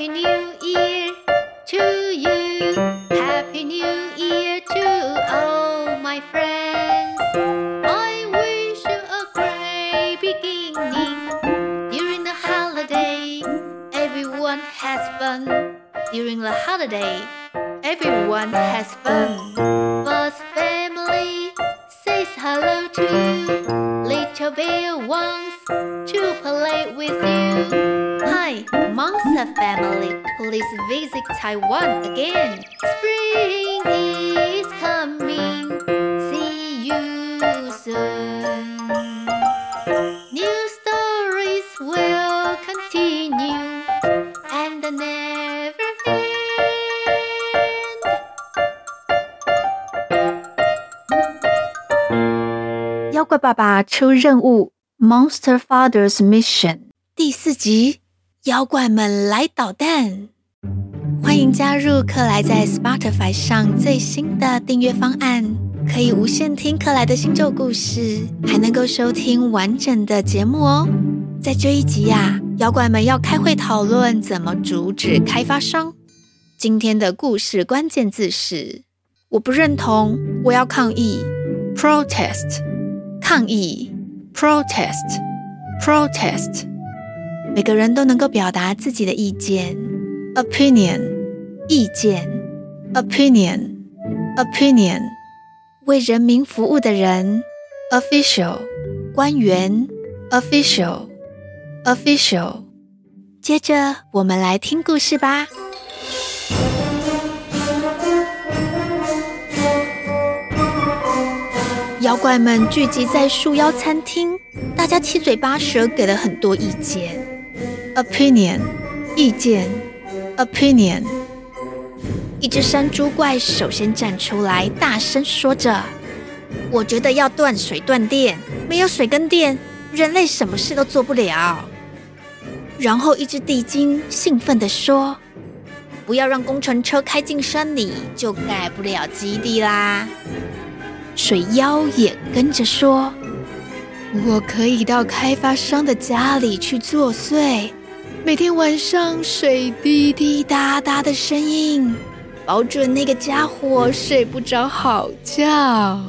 Happy New Year to you. Happy New Year to all my friends. I wish you a great beginning. During the holiday, everyone has fun. During the holiday, everyone has fun. Boss family says hello to you. Little bear wants to play with you 妖怪爸爸出任务，Monster Father's Mission 第四集， 妖怪们来捣蛋。欢迎加入克莱在 Spotify 上最新的订阅方案，可以无限听克莱的星咒故事，还能够收听完整的节目哦。在这一集呀、妖怪们要开会讨论怎么阻止开发商。今天的故事关键字是：我不认同，我要抗议，protest，抗议，protest，protest。每个人都能够表达自己的意见，opinion。意见，opinion，opinion，为人民服务的人，official，官员，official，official。接着，我们来听故事吧。妖怪们聚集在树妖餐厅，大家七嘴八舌，给了很多意见，opinion，意见，opinion。一只山猪怪首先站出来，大声说着：“我觉得要断水断电，没有水跟电，人类什么事都做不了。”然后一只地精兴奋地说：“不要让工程车开进山里，就盖不了基地啦。”水妖也跟着说：“我可以到开发商的家里去作祟，每天晚上水滴滴答答的声音。”保准那个家伙睡不着好觉。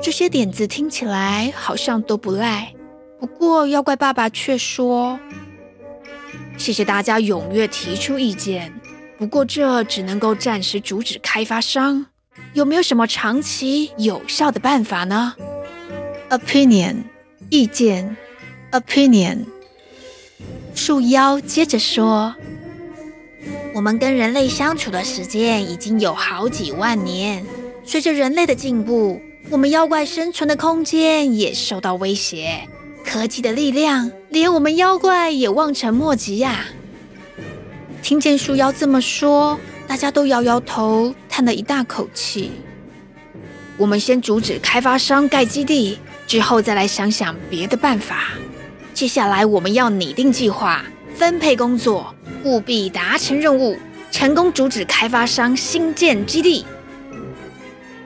这些点子听起来好像都不赖，不过妖怪爸爸却说：“谢谢大家踊跃提出意见，不过这只能够暂时阻止开发商。有没有什么长期有效的办法呢？”Opinion，意见。Opinion，树妖接着说。我们跟人类相处的时间已经有好几万年，随着人类的进步，我们妖怪生存的空间也受到威胁。科技的力量，连我们妖怪也望尘莫及呀！听见树妖这么说，大家都摇摇头，叹了一大口气。我们先阻止开发商盖基地，之后再来想想别的办法。接下来我们要拟定计划，分配工作。务必达成任务，成功阻止开发商新建基地。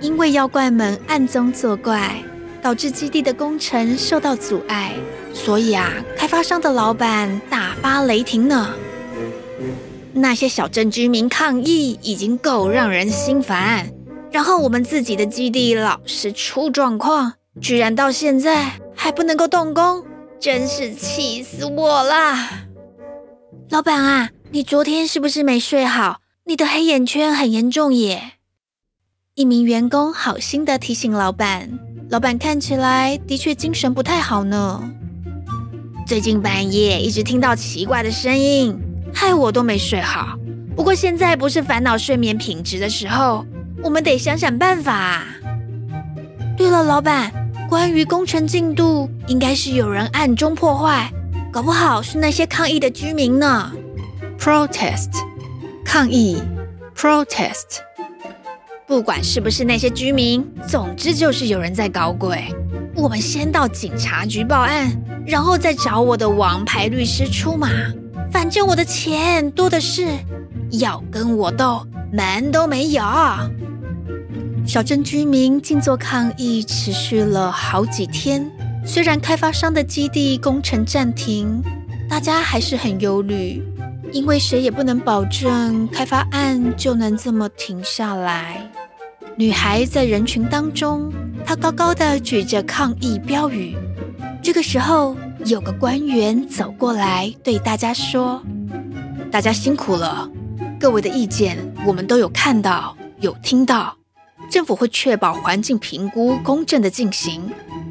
因为妖怪们暗中作怪，导致基地的工程受到阻碍，所以啊，开发商的老板大发雷霆呢。那些小镇居民抗议已经够让人心烦，然后我们自己的基地老是出状况，居然到现在还不能够动工，真是气死我了。老板啊，你昨天是不是没睡好？你的黑眼圈很严重耶。一名员工好心的提醒老板，老板看起来的确精神不太好呢。最近半夜一直听到奇怪的声音，害我都没睡好。不过现在不是烦恼睡眠品质的时候，我们得想想办法。对了，老板，关于工程进度，应该是有人暗中破坏，搞不好是那些抗议的居民呢。Protest，抗议，protest。不管是不是那些居民，总之就是有人在搞鬼。我们先到警察局报案，然后再找我的王牌律师出马。反正我的钱多的是，要跟我斗，门都没有。小镇居民静坐抗议持续了好几天，虽然开发商的基地工程暂停，大家还是很忧虑，因为谁也不能保证开发案就能这么停下来。女孩在人群当中，她高高的举着抗议标语。这个时候，有个官员走过来，对大家说：“大家辛苦了，各位的意见我们都有看到，有听到。政府会确保环境评估公正的进行，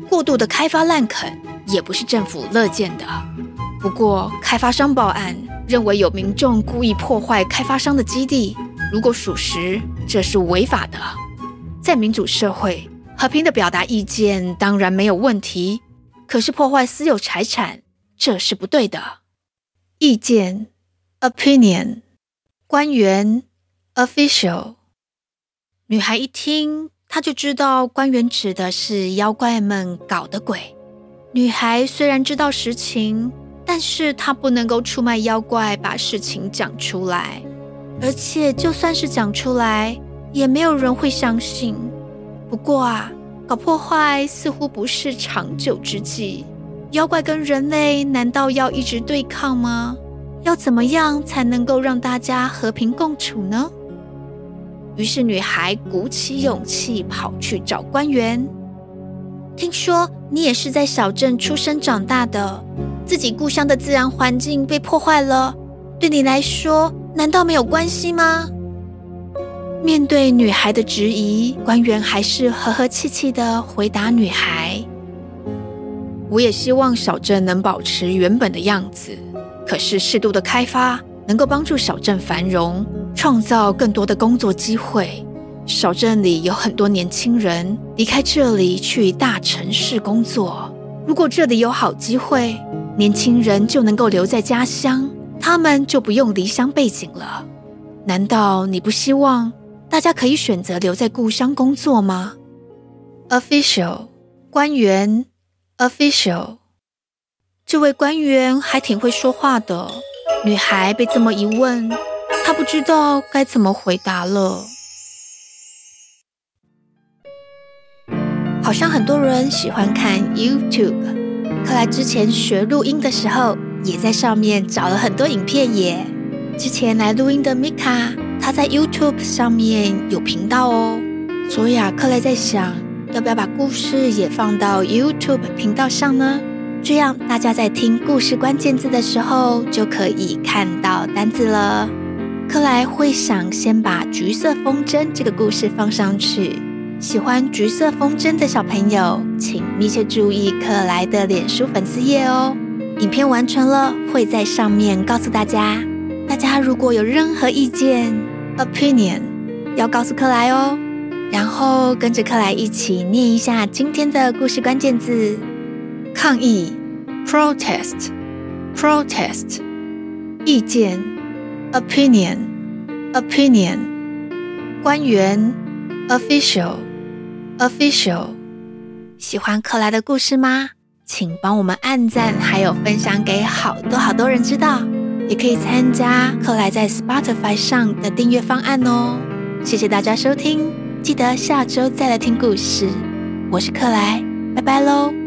过度的开发滥垦也不是政府乐见的。不过，开发商报案认为有民众故意破坏开发商的基地，如果属实，这是违法的。”在民主社会，和平的表达意见当然没有问题。可是破坏私有财产，这是不对的。意见，opinion，官员，official。女孩一听，她就知道官员指的是妖怪们搞的鬼。女孩虽然知道实情，但是她不能够出卖妖怪，把事情讲出来。而且就算是讲出来，也没有人会相信。不过啊，搞破坏似乎不是长久之计。妖怪跟人类难道要一直对抗吗？要怎么样才能够让大家和平共处呢？于是女孩鼓起勇气跑去找官员。听说你也是在小镇出生长大的，自己故乡的自然环境被破坏了，对你来说难道没有关系吗？面对女孩的质疑，官员还是和和气气地回答女孩：“我也希望小镇能保持原本的样子。可是适度的开发能够帮助小镇繁荣，创造更多的工作机会。小镇里有很多年轻人离开这里去大城市工作。如果这里有好机会，年轻人就能够留在家乡，他们就不用离乡背井了。难道你不希望？”大家可以选择留在故乡工作吗？Official，官员，official，这位官员还挺会说话的。女孩被这么一问，他不知道该怎么回答了。好像很多人喜欢看 YouTube，克莱之前学录音的时候，也在上面找了很多影片耶。之前来录音的 Mika。他在 YouTube 上面有频道哦，所以啊，克莱在想，要不要把故事也放到 YouTube 频道上呢？这样大家在听故事关键字的时候，就可以看到单字了。克莱会想先把橘色风筝这个故事放上去，喜欢橘色风筝的小朋友，请密切注意克莱的脸书粉丝页哦。影片完成了，会在上面告诉大家。大家如果有任何意见，Opinion 要告诉克莱哦，然后跟着克莱一起念一下今天的故事关键字：抗议 （protest）、protest、意见 （opinion）、opinion、官员 （official）、official。喜欢克莱的故事吗？请帮我们按赞，还有分享给好多好多人知道。也可以参加克莱在 Spotify 上的订阅方案哦。谢谢大家收听，记得下周再来听故事。我是克莱，拜拜喽。